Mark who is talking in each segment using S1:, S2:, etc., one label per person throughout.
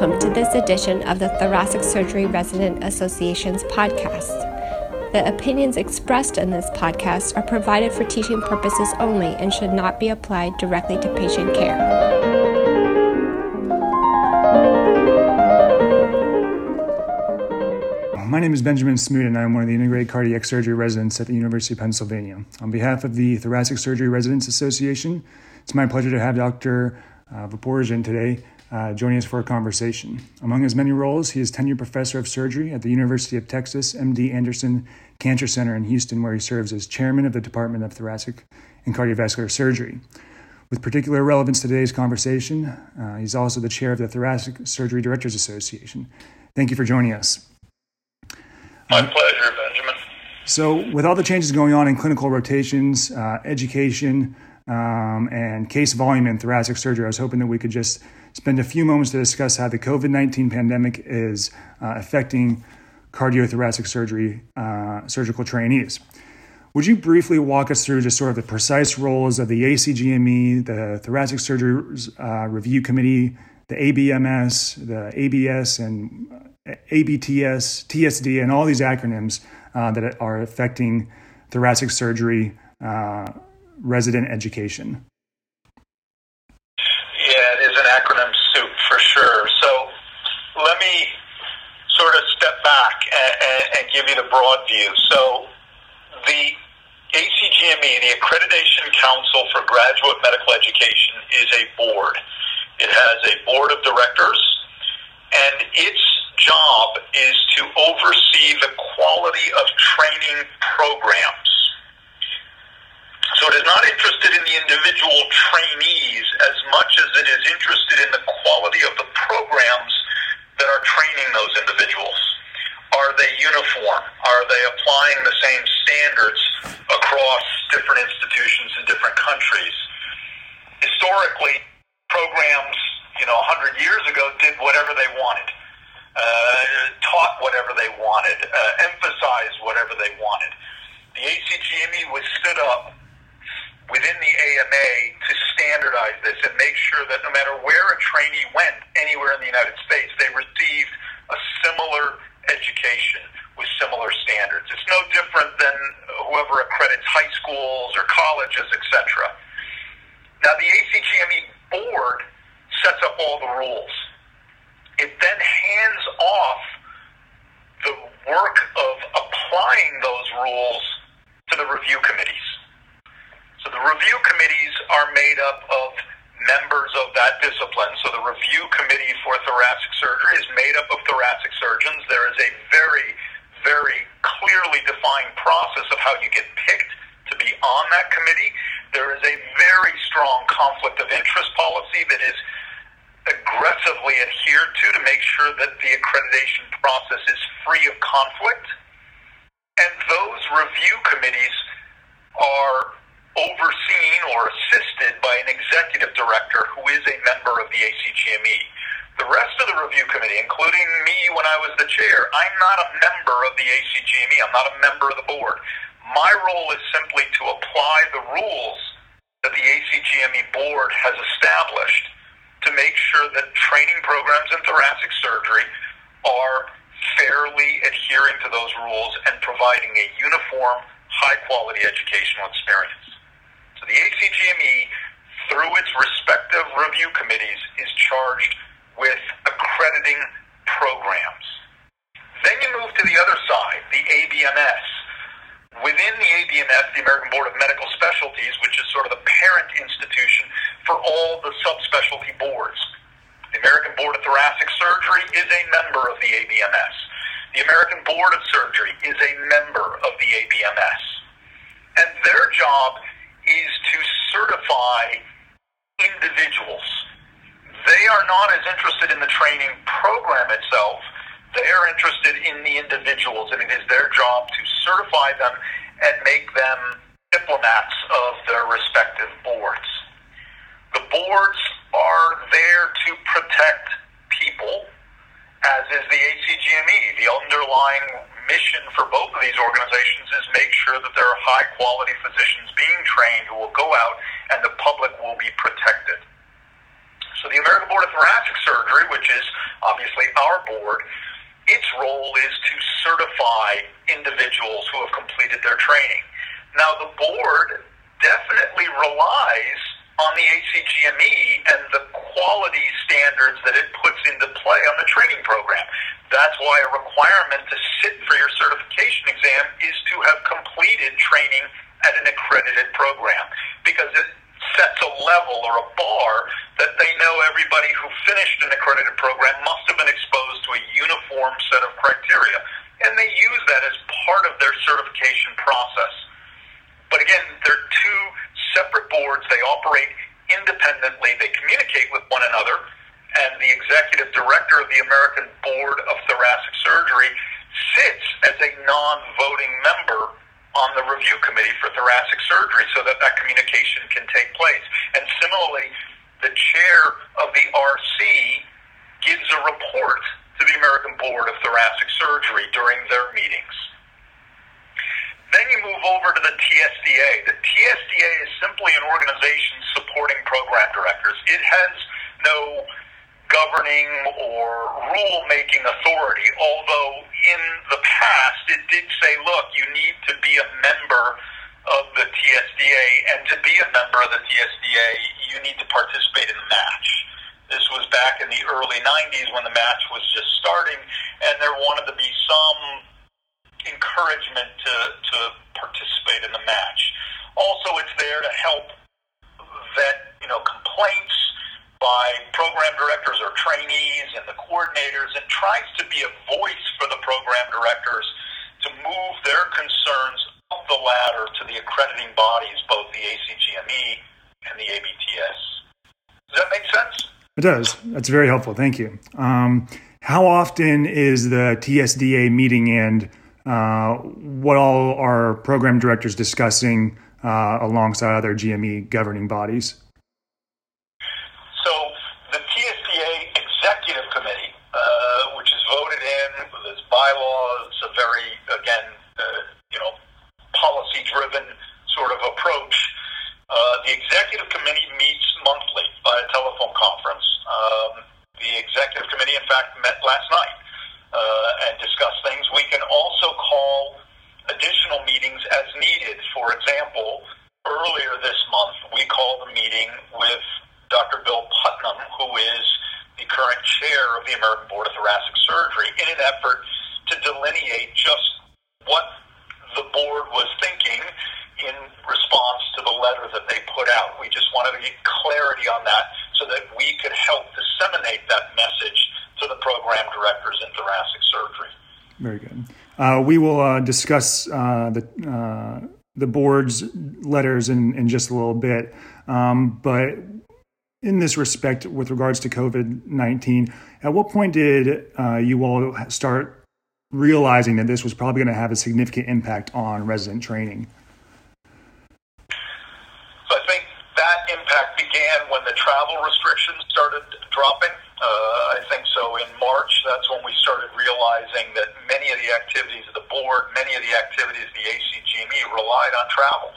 S1: welcome to this edition of the Thoracic Surgery Resident Association's podcast. The opinions expressed in this podcast are provided for teaching purposes only and should not be applied directly to patient care.
S2: My name is Benjamin Smoot, and I'm one of the integrated cardiac surgery residents at the University of Pennsylvania. On behalf of the Thoracic Surgery Residents Association, it's my pleasure to have Dr. Uh, Vaporciyan today uh, joining us for a conversation. Among his many roles, he is tenured professor of surgery at the University of Texas MD Anderson Cancer Center in Houston, where he serves as chairman of the Department of Thoracic and Cardiovascular Surgery. With particular relevance to today's conversation, uh, he's also the chair of the Thoracic Surgery Directors Association. Thank you for joining us.
S3: My pleasure, Benjamin.
S2: So, with all the changes going on in clinical rotations, uh, education, um, and case volume in thoracic surgery, I was hoping that we could just spend a few moments to discuss how the COVID 19 pandemic is uh, affecting cardiothoracic surgery uh, surgical trainees. Would you briefly walk us through just sort of the precise roles of the ACGME, the Thoracic Surgery uh, Review Committee, the ABMS, the ABS, and uh, ABTS, TSD, and all these acronyms uh, that are affecting thoracic surgery uh, resident education?
S3: acronym soup for sure. So let me sort of step back and, and, give you the broad view. So the ACGME, the Accreditation Council for Graduate Medical Education, is a board. It has a board of directors, and its job is to oversee the quality of training programs. So it is not interested in the individual trainees as much as it is interested in the quality of the programs that are training those individuals. Are they uniform? Are they applying the same standards across different institutions in different countries? Historically, programs, you know, 100 years ago did whatever they wanted, uh, taught whatever they wanted, uh, emphasized whatever they wanted. The ACGME was stood up within the AMA to standardize this and make sure that no matter where a trainee went anywhere in the United States, they received a similar education with similar standards. It's no different than whoever accredits high schools or colleges, etc. Now, the ACGME board sets up all the rules. It then hands off the work of applying those rules to the review committees. So the review committees are made up of members of that discipline. So the review committee for thoracic surgery is made up of thoracic surgeons. There is a very, very clearly defined process of how you get picked to be on that committee. There is a very strong conflict of interest policy that is aggressively adhered to to make sure that the accreditation process is free of conflict. And those review committees are overseen or assisted by an executive director who is a member of the ACGME. The rest of the review committee, including me when I was the chair, I'm not a member of the ACGME. I'm not a member of the board. My role is simply to apply the rules that the ACGME board has established to make sure that training programs in thoracic surgery are fairly adhering to those rules and providing a uniform, high quality educational experience. The ACGME, through its respective review committees, is charged with accrediting programs. Then you move to the other side, the ABMS. Within the ABMS, the American Board of Medical Specialties, which is sort of the parent institution for all the subspecialty boards. The American Board of Thoracic Surgery is a member of the ABMS. The American Board of Surgery is a member of the ABMS. And their job is to certify individuals. They are not as interested in the training program itself. They are interested in the individuals, and it is their job to certify them and make them diplomates of their respective boards. The boards are there to protect people, as is the ACGME. The underlying mission for both of these organizations is make sure that there are high quality physicians being trained who will go out and the public will be protected. So the American Board of Thoracic Surgery, which is obviously our board, its role is to certify individuals who have completed their training. Now, the board definitely relies on the ACGME and the quality standards that it puts into play on the training program. That's why a requirement to sit for your certification exam is to have completed training at an accredited program because it sets a level or a bar that they know everybody who finished an accredited program must have been exposed to a uniform set of criteria. And they use that as part of their certification process. But again, they're boards. They operate independently. They communicate with one another. And the executive director of the American Board of Thoracic Surgery sits as a non-voting member on the review committee for thoracic surgery so that that communication can take place. And similarly, the chair of the RC gives a report to the American Board of Thoracic Surgery during their meetings. Then you move over to the TSDA. The TSDA is simply an organization supporting program directors. It has no governing or rule making authority, although in the past it did say, look, you need to be a member of the TSDA, and to be a member of the TSDA, you need to participate in the match. This was back in the early 90s when the match was just starting, and there wanted to be some encouragement to, to participate in the match. Also, it's there to help vet, you know, complaints by program directors or trainees and the coordinators and tries to be a voice for the program directors to move their concerns up the ladder to the accrediting bodies, both the ACGME and the ABTS. Does that make sense?
S2: It does. That's very helpful. Thank you. Um, how often is the TSDA meeting and uh, what all are program directors discussing uh, alongside other GME governing bodies?
S3: So the TSDA Executive Committee, uh, which is voted in with its bylaws, a very again, uh, you know, policy-driven sort of approach. Uh, the Executive Committee meets monthly by a telephone conference. Um, the Executive Committee, in fact, met last night uh, and discuss things. We can also call additional meetings as needed. For example, earlier this month, we called a meeting with Dr. Bill Putnam, who is the current chair of the American Board of Thoracic Surgery, in an effort to delineate just what the board was thinking in response to the letter that they put out. We just wanted to get clarity on that so that we could help disseminate that message program directors in thoracic surgery.
S2: Very good. Uh, we will uh, discuss uh, the uh, the board's letters in, in just a little bit, um, but in this respect, with regards to COVID nineteen, at what point did uh, you all start realizing that this was probably going to have a significant impact on resident training?
S3: So I think that impact began when the travel restrictions started dropping. Uh, I think so in March, that's when we started realizing that many of the activities of the board, many of the activities of the ACGME relied on travel.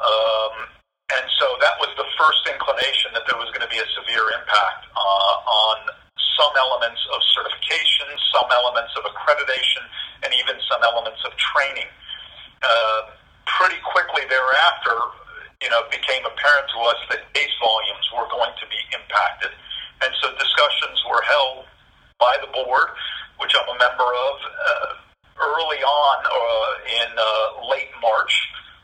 S3: Um, and so that was the first inclination that there was going to be a severe impact uh, on some elements of certification, some elements of accreditation, and even some elements of training. Uh, pretty quickly thereafter, you know, it became apparent to us that case volumes were going to be impacted. And so discussions were held by the board, which I'm a member of, uh, early on uh, in uh, late March.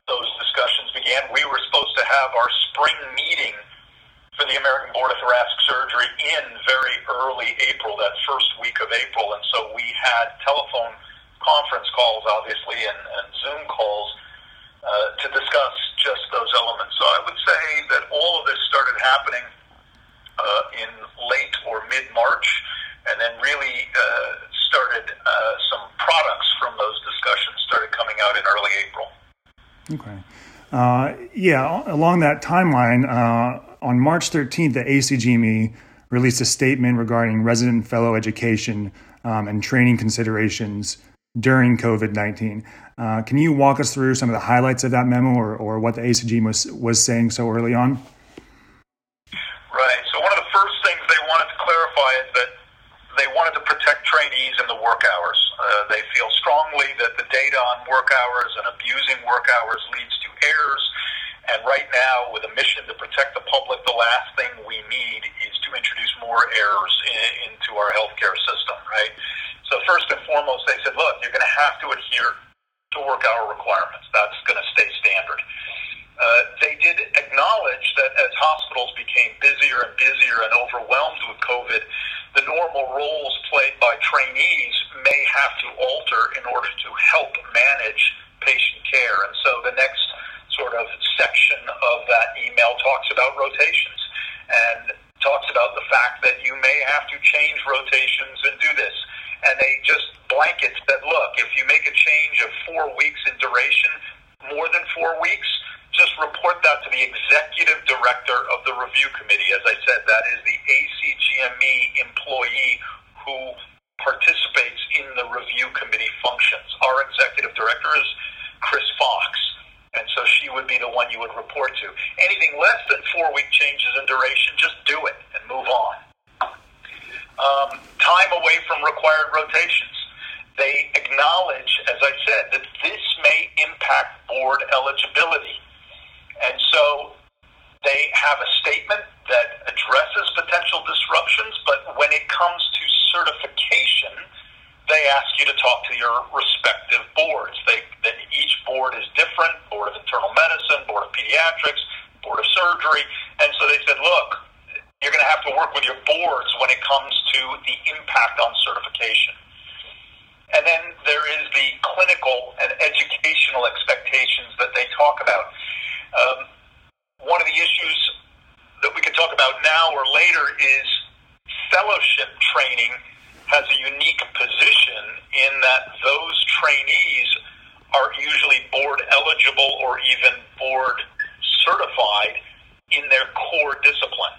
S3: Those discussions began. We were supposed to have our spring meeting for the American Board of Thoracic Surgery in very early April, that first week of April. And so we had telephone conference calls, obviously, and, and Zoom calls uh, to discuss just those elements. So I would say that all of this started happening uh, in late or mid March, and then really uh, started uh, some products from those discussions started coming out in early April.
S2: Okay. Uh, yeah, along that timeline, uh, on March 13th, the ACGME released a statement regarding resident fellow education um, and training considerations during COVID 19. Uh, can you walk us through some of the highlights of that memo or, or what the ACGME was, was saying so early on?
S3: Right. So one of the first things they wanted to clarify is that they wanted to protect trainees in the work hours. Uh, they feel strongly that the data on work hours and abusing work hours leads to errors. And right now, with a mission to protect the public, the last thing we need is to introduce more errors in, into our healthcare system, right? So first and foremost, they said, look, you're going to have to adhere to work hour requirements. That's going to stay standard. Uh, they did acknowledge that as hospitals became busier and busier and overwhelmed with COVID, the normal roles played by trainees may have to alter in order to help manage patient care. And so the next sort of section of that email talks about rotations and talks about the fact that you may have to change rotations and do this. And they just blanket that look, if you make a change of four weeks in duration, more than four weeks, just report that to the executive director of the review committee. As I said, that is the ACGME employee who participates in the review committee functions. Our executive director is Chris Fox, and so she would be the one you would report to. Anything less than four week changes in duration, just do it and move on. Um, time away from required rotations. They acknowledge, as I said, that this may impact board eligibility. And so they have a statement that addresses potential disruptions, but when it comes to certification, they ask you to talk to your respective boards. They, that each board is different board of internal medicine, board of pediatrics, board of surgery. And so they said, look, you're going to have to work with your boards when it comes to the impact on certification. And then there is the clinical and educational expectations that they talk about. Um, one of the issues that we could talk about now or later is fellowship training has a unique position in that those trainees are usually board eligible or even board certified in their core discipline.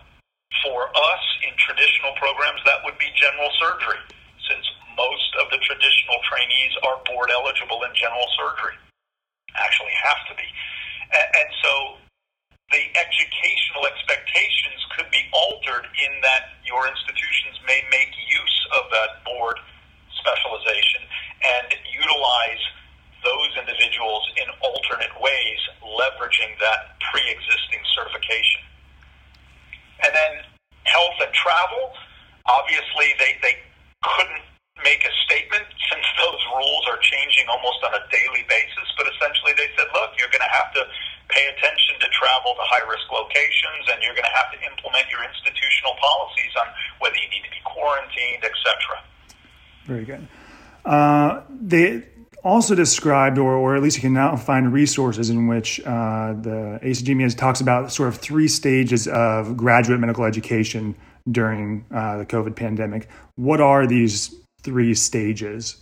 S3: For us in traditional programs, that would be general surgery, since most of the traditional trainees are board eligible in general surgery. Actually, have to be. And so the educational expectations could be altered in that your institutions may make use of that board specialization and utilize those individuals in alternate ways, leveraging that pre existing certification. And then health and travel, obviously, they, they couldn't make a statement since those rules are changing almost on a daily basis. But essentially, they said, look, you're going to have to pay attention to travel to high risk locations and you're going to have to implement your institutional policies on whether you need to be quarantined, etc.
S2: Uh, they also described, or, or at least you can now find resources in which uh, the ACGME talks about sort of three stages of graduate medical education during uh, the COVID pandemic. What are these three stages?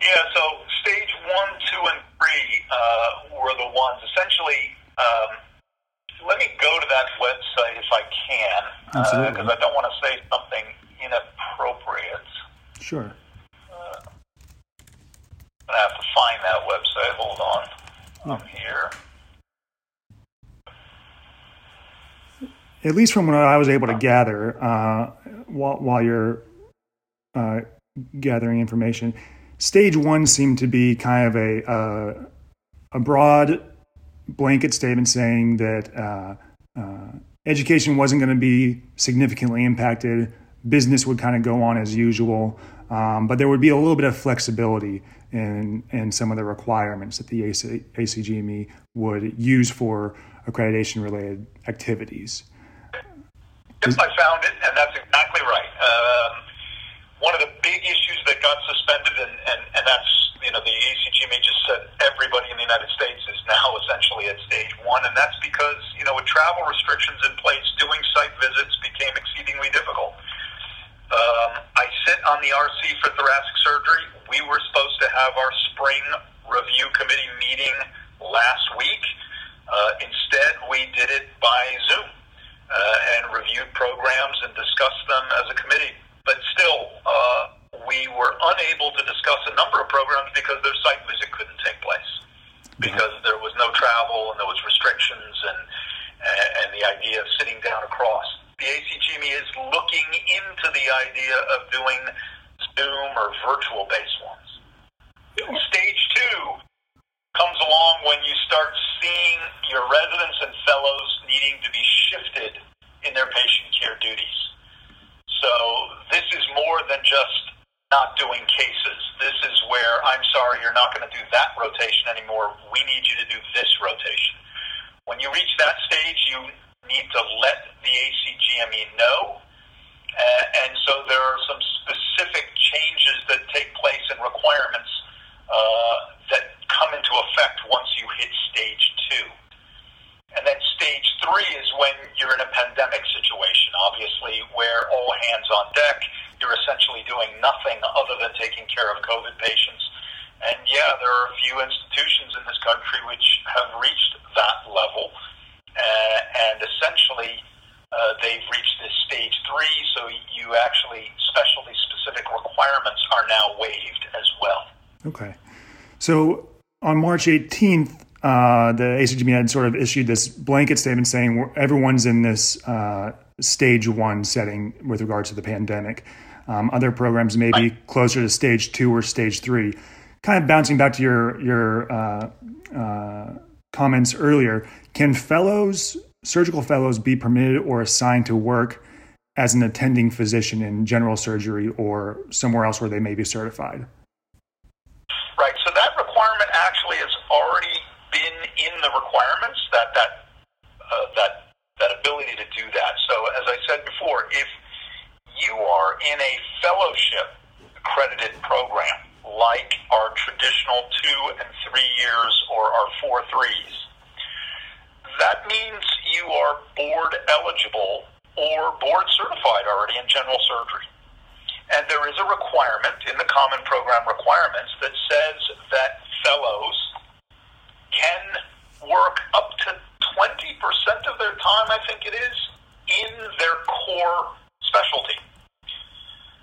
S3: Yeah, so stage one, two, and three uh, were the ones. Essentially, um, let me go to that website if I can, because uh, I don't want to say something inappropriate.
S2: Sure.
S3: Uh, I have to find that website. Hold on. Yeah. I'm here.
S2: At least from what I was able to gather, uh, while, while you're uh, gathering information. Stage one seemed to be kind of a uh, a broad blanket statement saying that uh, uh education wasn't going to be significantly impacted. Business would kind of go on as usual, um, but there would be a little bit of flexibility in in some of the requirements that the AC, ACGME would use for accreditation related activities.
S3: Yes, I found it, and that's exactly right. Um, one of the big issues that got suspended, and, and, and that's, you know, the ACGME just said everybody in the United States is now essentially at stage one, and that's because, you know, with travel restrictions in place, doing site visits became exceedingly difficult. Um, I sit on the RC for thoracic surgery. We were supposed to have our spring review committee meeting last week. Uh, instead, we did it by Zoom uh, and reviewed programs and discussed them as a committee. But still, uh, we were unable to discuss a number of programs because their site visit couldn't take place because there was no travel and there was restrictions and and the idea of sitting down across. The ACGME is looking into the idea of doing Zoom or virtual based ones. Stage two comes along when you start seeing your residents and fellows needing to be shifted in their patient care duties. So this is more than just not doing cases. This is where I'm sorry, you're not going to do that rotation anymore. We need you to do this rotation. When you reach that stage, you need to let the ACGME know. Uh, and so there are some specific changes that take place and requirements uh, that come into effect once you hit stage two. And then stage three is when you're in a pandemic situation, obviously, where all hands on deck, you're essentially doing nothing other than taking care of COVID patients. And yeah, there are a few institutions in this country which have reached that level. Uh, and essentially, uh, they've reached this stage three, so you actually, specialty specific requirements are now waived as well.
S2: Okay. So on March 18th, uh, the ACGME had sort of issued this blanket statement saying everyone's in this uh, stage one setting with regards to the pandemic. Um, other programs may be closer to stage two or stage three. Kind of bouncing back to your your uh, uh, comments earlier, can fellows, surgical fellows, be permitted or assigned to work as an attending physician in general surgery or somewhere else where they may be certified?
S3: Right. So that requirement actually has already been in the requirements that that uh, that that ability to do that. So as I said before, if you are in a fellowship accredited program like our traditional two and three years or our four threes, that means you are board eligible or board certified already in general surgery. And there is a requirement in the common program requirements that says that fellows can work up to 20% of their time, I think it is, in their core specialty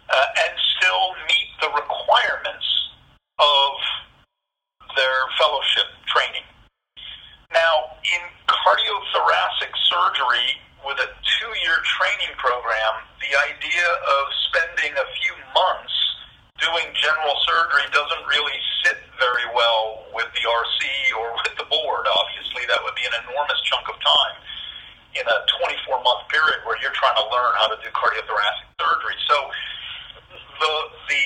S3: uh, and still meet the requirements of their fellowship training. Now, in cardiothoracic surgery, with a two year training program, the idea of spending a few months doing general surgery doesn't really sit very well with the RC or with the board, obviously. That would be an enormous chunk of time in a 24 month period where you're trying to learn how to do cardiothoracic surgery. So the, the,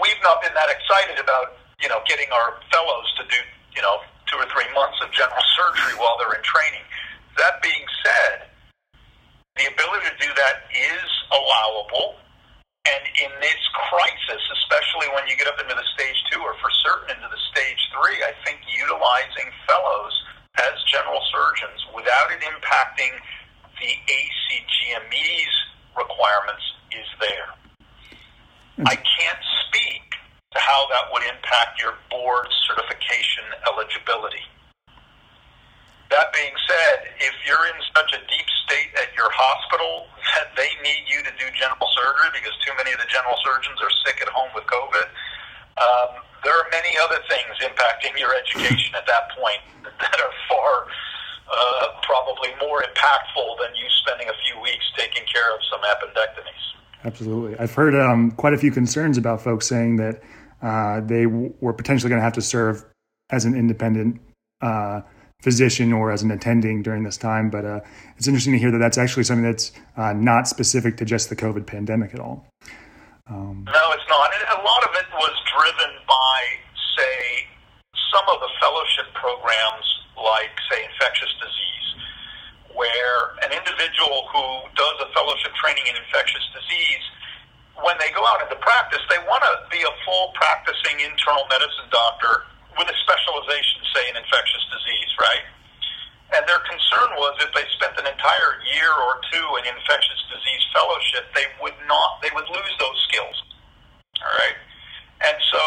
S3: we've not been that excited about, you know, getting our fellows to do, you know, two or three months of general surgery while they're in training. That being said, the ability to do that is allowable and in this crisis, especially when you get up into the stage two or for certain into the stage three, I think utilizing fellows as general surgeons without it impacting the ACGME's requirements is there. Hmm. I can't speak to how that would impact your board certification eligibility. That being said, if you're in such a deep state at your hospital that they need you to do general surgery because too many of the general surgeons are sick at home with COVID, um, there are many other things impacting your education at that point that are far uh, probably more impactful than you spending a few weeks taking care of some appendectomies.
S2: Absolutely. I've heard um, quite a few concerns about folks saying that uh, they w- were potentially going to have to serve as an independent uh, physician or as an attending during this time. But uh, it's interesting to hear that that's actually something that's uh, not specific to just the COVID pandemic at all.
S3: Um, no, it's not. And a lot of it was driven by, say, some of the fellowship programs, like, say, infectious disease, where an individual who does a fellowship training in infectious disease when they go out into practice, they want to be a full practicing internal medicine doctor with a specialization, say, in infectious disease, right? And their concern was if they spent an entire year or two in infectious disease fellowship, they would not, they would lose those skills. All right. And so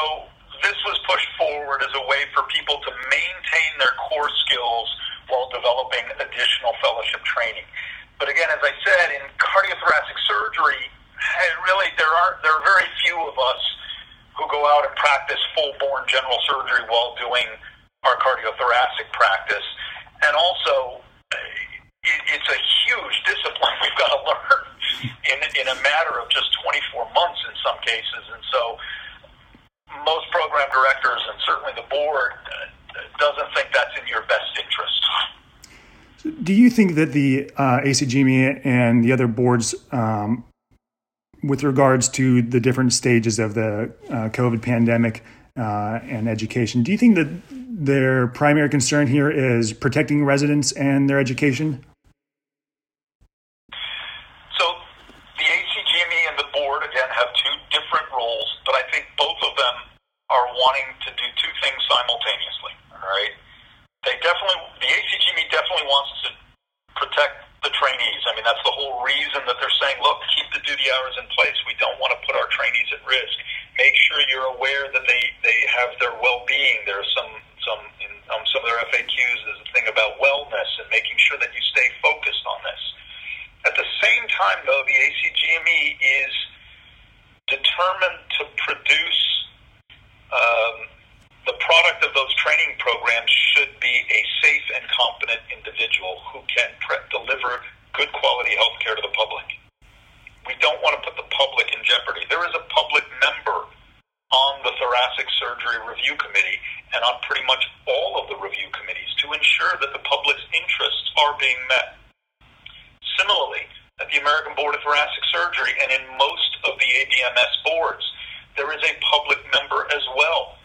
S3: this was pushed forward as a way for people to maintain their core skills while developing additional fellowship training. But again, as I said, in cardiothoracic surgery, really there are there are very few of us who go out and practice full-born general surgery while doing our cardiothoracic practice. And also, it, it's a huge discipline we've got to learn in in a matter of just 24 months in some cases, and so most program directors and certainly the board doesn't think that's in your best interest.
S2: Do you think that the uh, ACGME and the other boards, um, with regards to the different stages of the uh, COVID pandemic uh, and education, do you think that their primary concern here is protecting residents and their education?
S3: So the ACGME and the board, again, have two different roles, but I think both of them are wanting to do two things simultaneously. Right, they definitely the ACGME definitely wants to protect the trainees. I mean, that's the whole reason that they're saying, look, keep the duty hours in place. We don't want to put our trainees at risk. Make sure you're aware that they they have their well-being. There's some some in um, some of their FAQs. There's a thing about wellness and making sure that you stay focused on this. At the same time, though, the ACGME is determined to produce um, the product of those training programs should be a safe and competent individual who can pre- deliver good quality health care to the public. We don't want to put the public in jeopardy. There is a public member on the Thoracic Surgery Review Committee and on pretty much all of the review committees to ensure that the public's interests are being met. Similarly, at the American Board of Thoracic Surgery and in most of the ABMS boards, there is a public member as well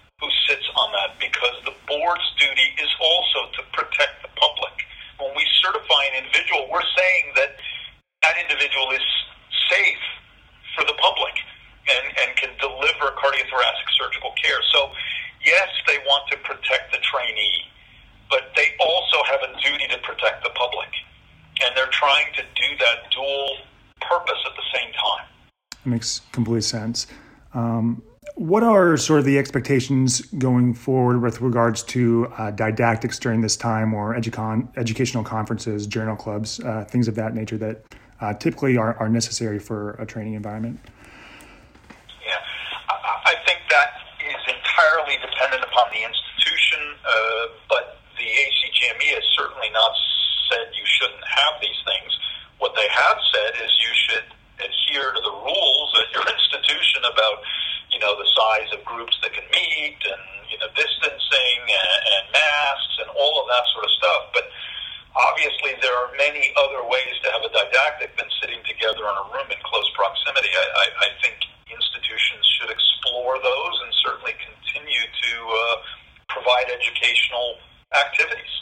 S3: sits on that because the board's duty is also to protect the public. When we certify an individual, we're saying that that individual is safe for the public and, and can deliver cardiothoracic surgical care. So, yes, they want to protect the trainee, but they also have a duty to protect the public. And they're trying to do that dual purpose at the same time.
S2: That makes complete sense. Um, what are sort of the expectations going forward with regards to uh, didactics during this time or educon, educational conferences, journal clubs, uh, things of that nature that uh, typically are, are necessary for a training environment?
S3: Yeah, I, I think that is entirely dependent upon the institution, uh, but the ACGME has certainly not said you shouldn't have these things. What they have said is you should adhere to the rules at your institution about you know, the size of groups that can meet and, you know, distancing and, and masks and all of that sort of stuff. But obviously there are many other ways to have a didactic than sitting together in a room in close proximity. I, I, I think institutions should explore those and certainly continue to uh, provide educational activities.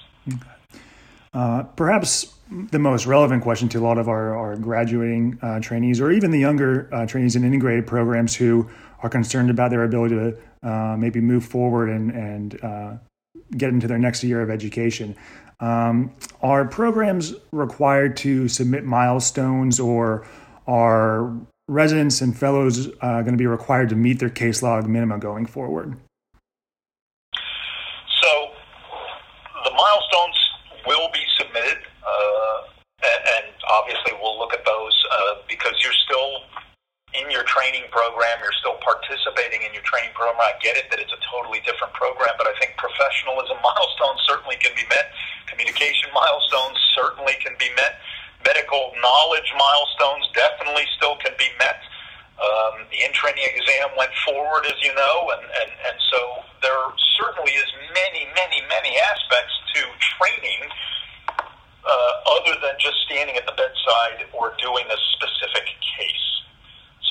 S2: Uh, perhaps the most relevant question to a lot of our, our graduating uh, trainees or even the younger uh, trainees in integrated programs who are concerned about their ability to uh, maybe move forward and, and uh, get into their next year of education. Um, are programs required to submit milestones or are residents and fellows uh, going to be required to meet their case log minimum going forward?
S3: So the milestones will be submitted, uh, and obviously we'll look at those uh, because you're still in your training program, you're still participating in your training program. I get it that it's a totally different program, but I think professionalism milestones certainly can be met. Communication milestones certainly can be met. Medical knowledge milestones definitely still can be met. Um, the in-training exam went forward, as you know, and, and, and so there certainly is many, many, many aspects to training uh, other than just standing at the bedside or doing a specific case.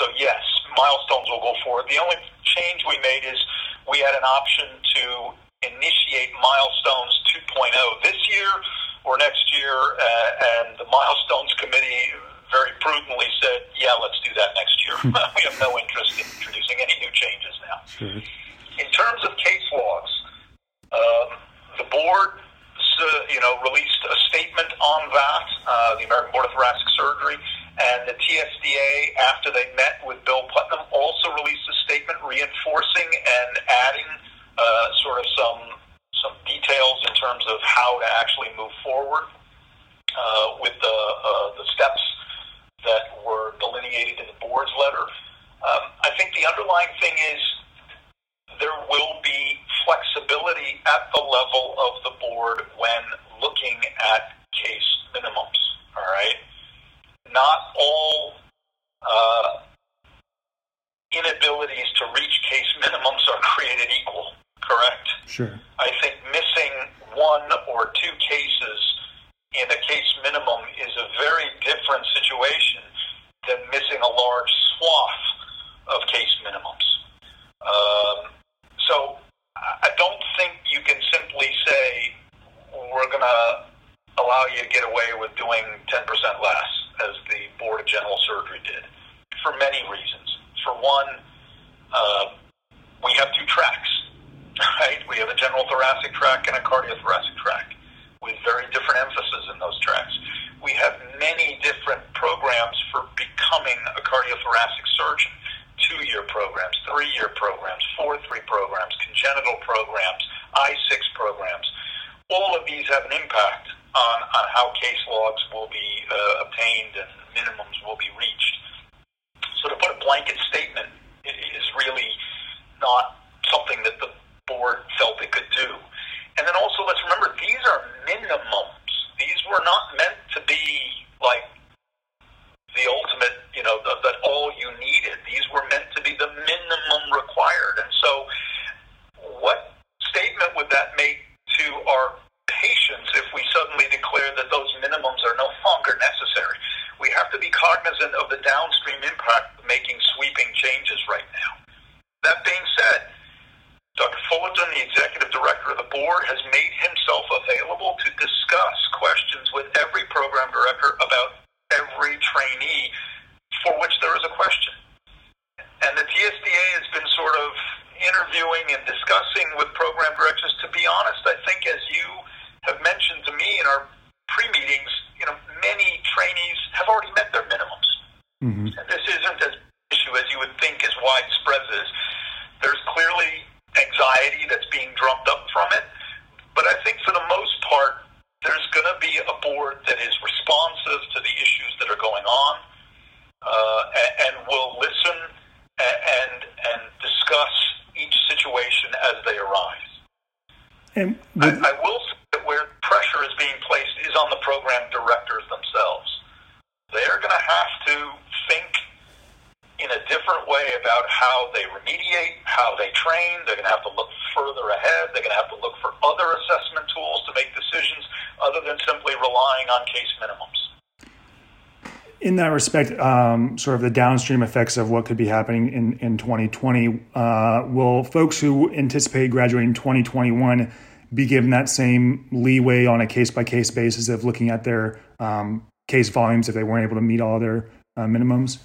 S3: So yes, milestones will go forward. The only change we made is we had an option to initiate milestones 2.0 this year or next year, uh, and the milestones committee very prudently said, "Yeah, let's do that next year." we have no interest in introducing any new changes now. Sure. In terms of case logs, um, the board uh, you know, released a statement on that, uh, the American Board of Thoracic Surgery, and the TSDA, after they met with Bill Putnam, also released a statement reinforcing and adding uh, sort of some some details in terms of how to actually move forward uh, with the uh, the steps that were delineated in the board's letter. Um, I think the underlying thing is there will be flexibility at the level of the board when looking at case minimums. right? Not all uh, inabilities to reach case minimums are created equal, correct?
S2: Sure.
S3: I think missing one or two cases in a case minimum is a very different situation than missing a large swath of case minimums. Uh, and, and will listen and, and, discuss each situation as they arise. And I, I will say that where pressure is being placed is on the program directors themselves. They're going to have to think in a different way about how they remediate, how they train. They're going to have to look further ahead. They're going to have to look for other assessment tools to make decisions other than simply relying on case minimums.
S2: In that respect, um, sort of the downstream effects of what could be happening in, in 2020, uh, will folks who anticipate graduating 2021 be given that same leeway on a case by case basis of looking at their um, case volumes if they weren't able to meet all their uh, minimums?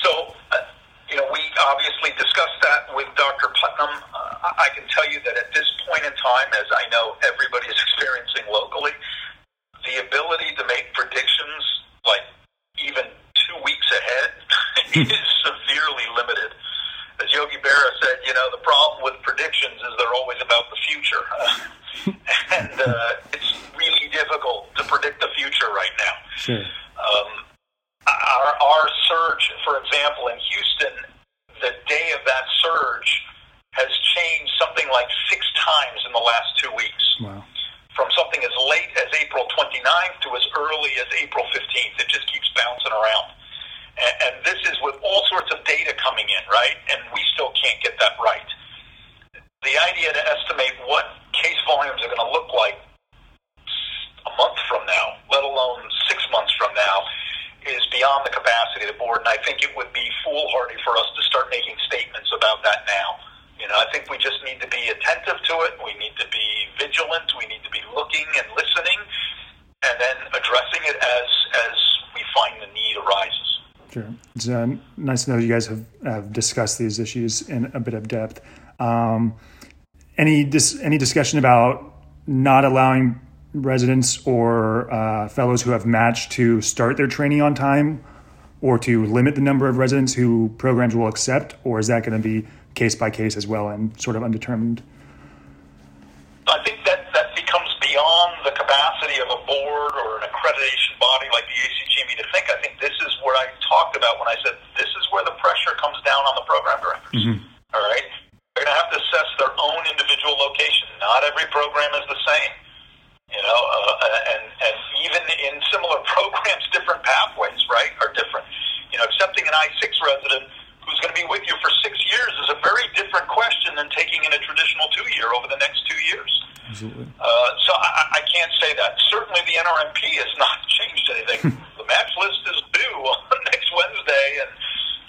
S3: So, uh, you know, we obviously discussed that with Dr. Putnam. I can tell you that at this point in time, as I know everybody is experiencing locally, the ability to make predictions like even two weeks ahead is severely limited. As Yogi Berra said, you know, the problem with predictions is they're always about the future. and uh, it's really difficult to predict the future right now.
S2: Sure.
S3: Um, our, our surge, for example, in Houston, the day of that surge, has changed something like six times in the last two weeks.
S2: Wow.
S3: From something as late as April 29th to as early as April 15th. It just keeps bouncing around. And, and this is with all sorts of data coming in, right? And we still can't get that right. The idea to estimate what case volumes are going to look like a month from now, let alone six months from now, is beyond the capacity of the board. And I think it would be foolhardy for us to start making statements about that now. You know, I think we just need to be attentive to it. We need to be vigilant. We need to be looking and listening, and then addressing it as as we find the need arises.
S2: Sure. It's uh, nice to know you guys have, have discussed these issues in a bit of depth. Um, any dis- any discussion about not allowing residents or uh, fellows who have matched to start their training on time, or to limit the number of residents who programs will accept, or is that going to be case by case as well and sort of undetermined?
S3: I think that that becomes beyond the capacity of a board or an accreditation body like the ACGME to think. I think this is what I talked about when I said this is where the pressure comes down on the program directors. Mm-hmm. All right, they're going to have to assess their own individual location. Not every program is the same. You know, uh, and and even in similar program's different pathways, right, are different. You know, accepting an I-6 resident who's going to be with you for six years is a very different question than taking in a traditional two-year over the next two years.
S2: Absolutely.
S3: Uh, so I, I can't say that. Certainly the NRMP has not changed anything. the match list is due on next Wednesday, and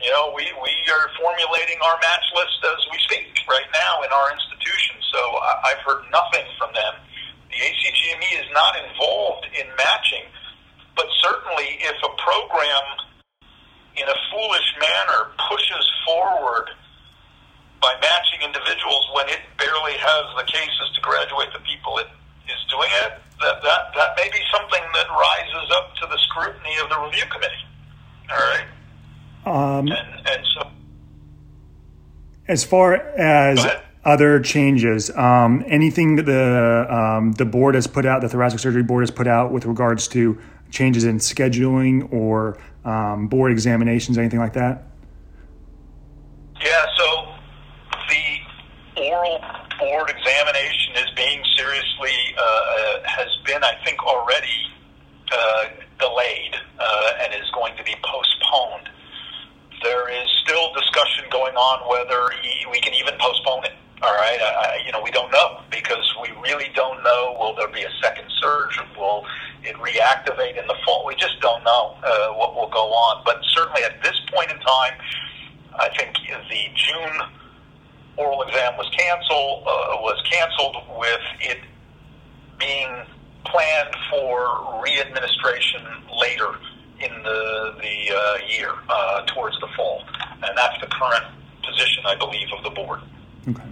S3: you know we we are formulating our match list as we speak right now in our institution. So I, I've heard nothing from them. The ACGME is not involved in matching, but certainly if a program in a foolish manner pushes forward by matching individuals when it barely has the cases to graduate the people it is doing it, that, that, that may be something that rises up to the scrutiny of the review committee. All right?
S2: Um,
S3: and, and so.
S2: As far as other changes, um, anything that the um, the board has put out, the thoracic surgery board has put out with regards to changes in scheduling or um, board examinations, anything like that?
S3: Yeah, so the oral board examination is being seriously, uh, uh, has been, I think, already uh, delayed uh, and is going to be postponed. There is still discussion going on whether he, we can even postpone it. All right, I, you know, we don't know because we really don't know. Will there be a second surge? Will it reactivate in the fall? We just don't know uh, what will go on. But certainly at this point in time, I think the June oral exam was canceled. Uh, was canceled with it being planned for readministration later in the the uh, year uh, towards the fall, and that's the current position, I believe, of the board.
S2: Okay.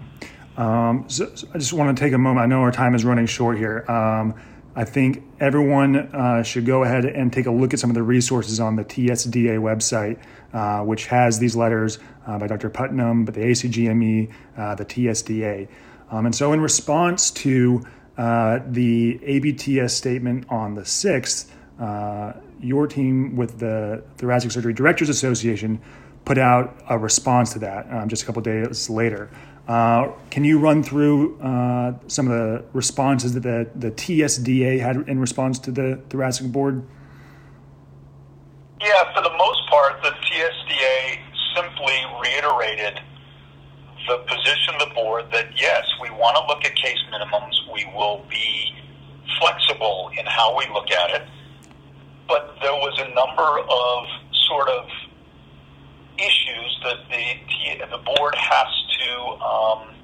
S2: Um, so, so I just want to take a moment. I know our time is running short here. Um, I think everyone uh, should go ahead and take a look at some of the resources on the TSDA website, uh, which has these letters uh, by Dr. Putnam, but the ACGME, uh, the TSDA. Um, and so, in response to uh, the ABTS statement on the 6th, uh, your team with the Thoracic Surgery Directors Association put out a response to that um, just a couple days later. Uh, can you run through uh, some of the responses that the, the TSDA had in response to the thoracic board?
S3: Yeah, for the most part, the TSDA simply reiterated the position of the board that yes, we want to look at case minimums. We will be flexible in how we look at it. But there was a number of sort of issues that the, the board has to um,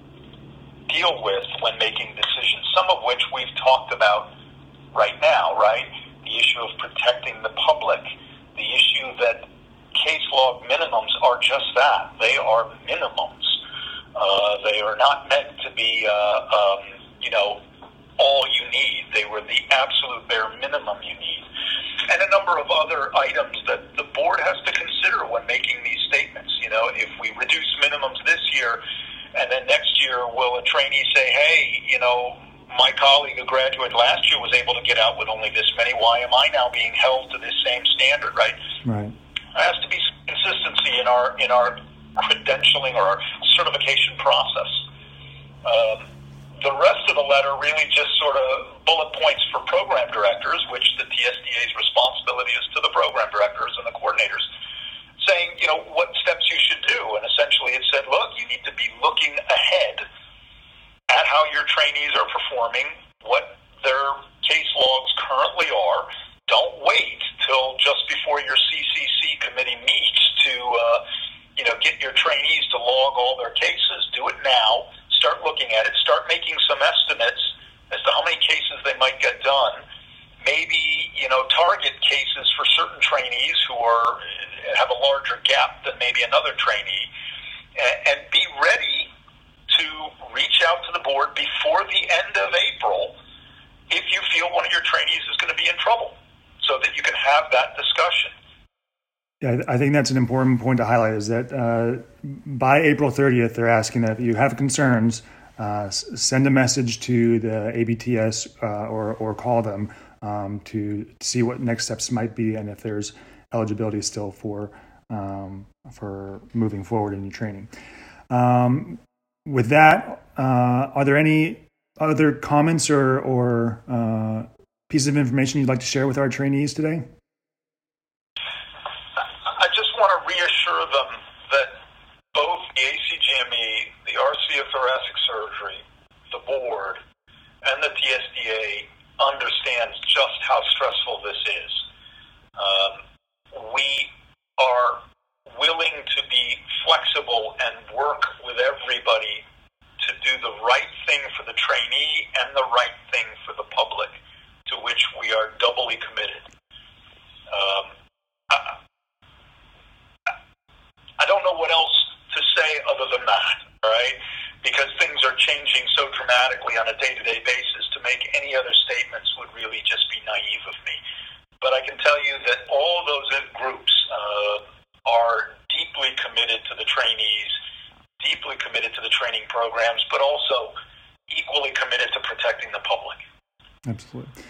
S3: deal with when making decisions, some of which we've talked about right now, right? The issue of protecting the public, the issue that case log minimums are just that. They are minimums. Uh, they are not meant to be, uh, um, you know, all you need. They were the absolute bare minimum you need. And a number of other items that the board has to consider when making these statements. You know, if we reduce minimums this year, and then next year, will a trainee say, hey, you know, my colleague a graduate last year was able to get out with only this many. Why am I now being held to this same standard, right?
S2: Right.
S3: There has to be consistency in our in our credentialing or our certification process. Um, the rest of the letter really just sort of bullet points for program directors, which the TSDA's responsibility is to the program directors and the coordinators, saying, you know, what steps you should do. And essentially it said, look, you need to be looking ahead at how your trainees are performing, what their case logs currently are. Don't wait till just before your CCC committee meets to, uh, you know, get your trainees to log all their cases. Do it now start looking at it, start making some estimates as to how many cases they might get done. Maybe you know target cases for certain trainees who are have a larger gap than maybe another trainee, and, and be ready to reach out to the board before the end of April if you feel one of your trainees is going to be in trouble, so that you can have that discussion.
S2: Yeah, I think that's an important point to highlight is that uh, by April 30th, they're asking that if you have concerns, uh, send a message to the ABTS uh, or, or call them um, to see what next steps might be and if there's eligibility still for, um, for moving forward in your training. Um, with that, uh, are there any other comments or, or uh, pieces of information you'd like to share with our trainees today?
S3: I just want to reassure them that both the ACGME, the RC of Thoracic Surgery, the board, and the TSDA understands just how stressful this is. Um, we are willing to be flexible and work with everybody to do the right thing for the trainee and the right thing for the public, to which we are doubly committed. Um, I, I don't know what else to say other than that, right? Because things are changing so dramatically on a day to day basis, to make any other statements would really just be naive of me. But I can tell you that all those groups uh, are deeply committed to the trainees, deeply committed to the training programs, but also equally committed to protecting the public.
S2: Absolutely.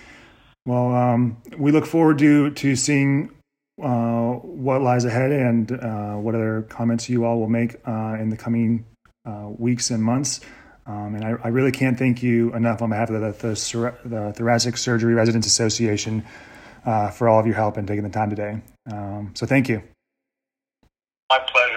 S2: Well, um, we look forward to to seeing uh, what lies ahead and uh, what other comments you all will make uh, in the coming uh, weeks and months. Um, and I, I, really can't thank you enough on behalf of the, the, the Thoracic Surgery Residents Association uh, for all of your help and taking the time today. Um, so thank you.
S3: My pleasure,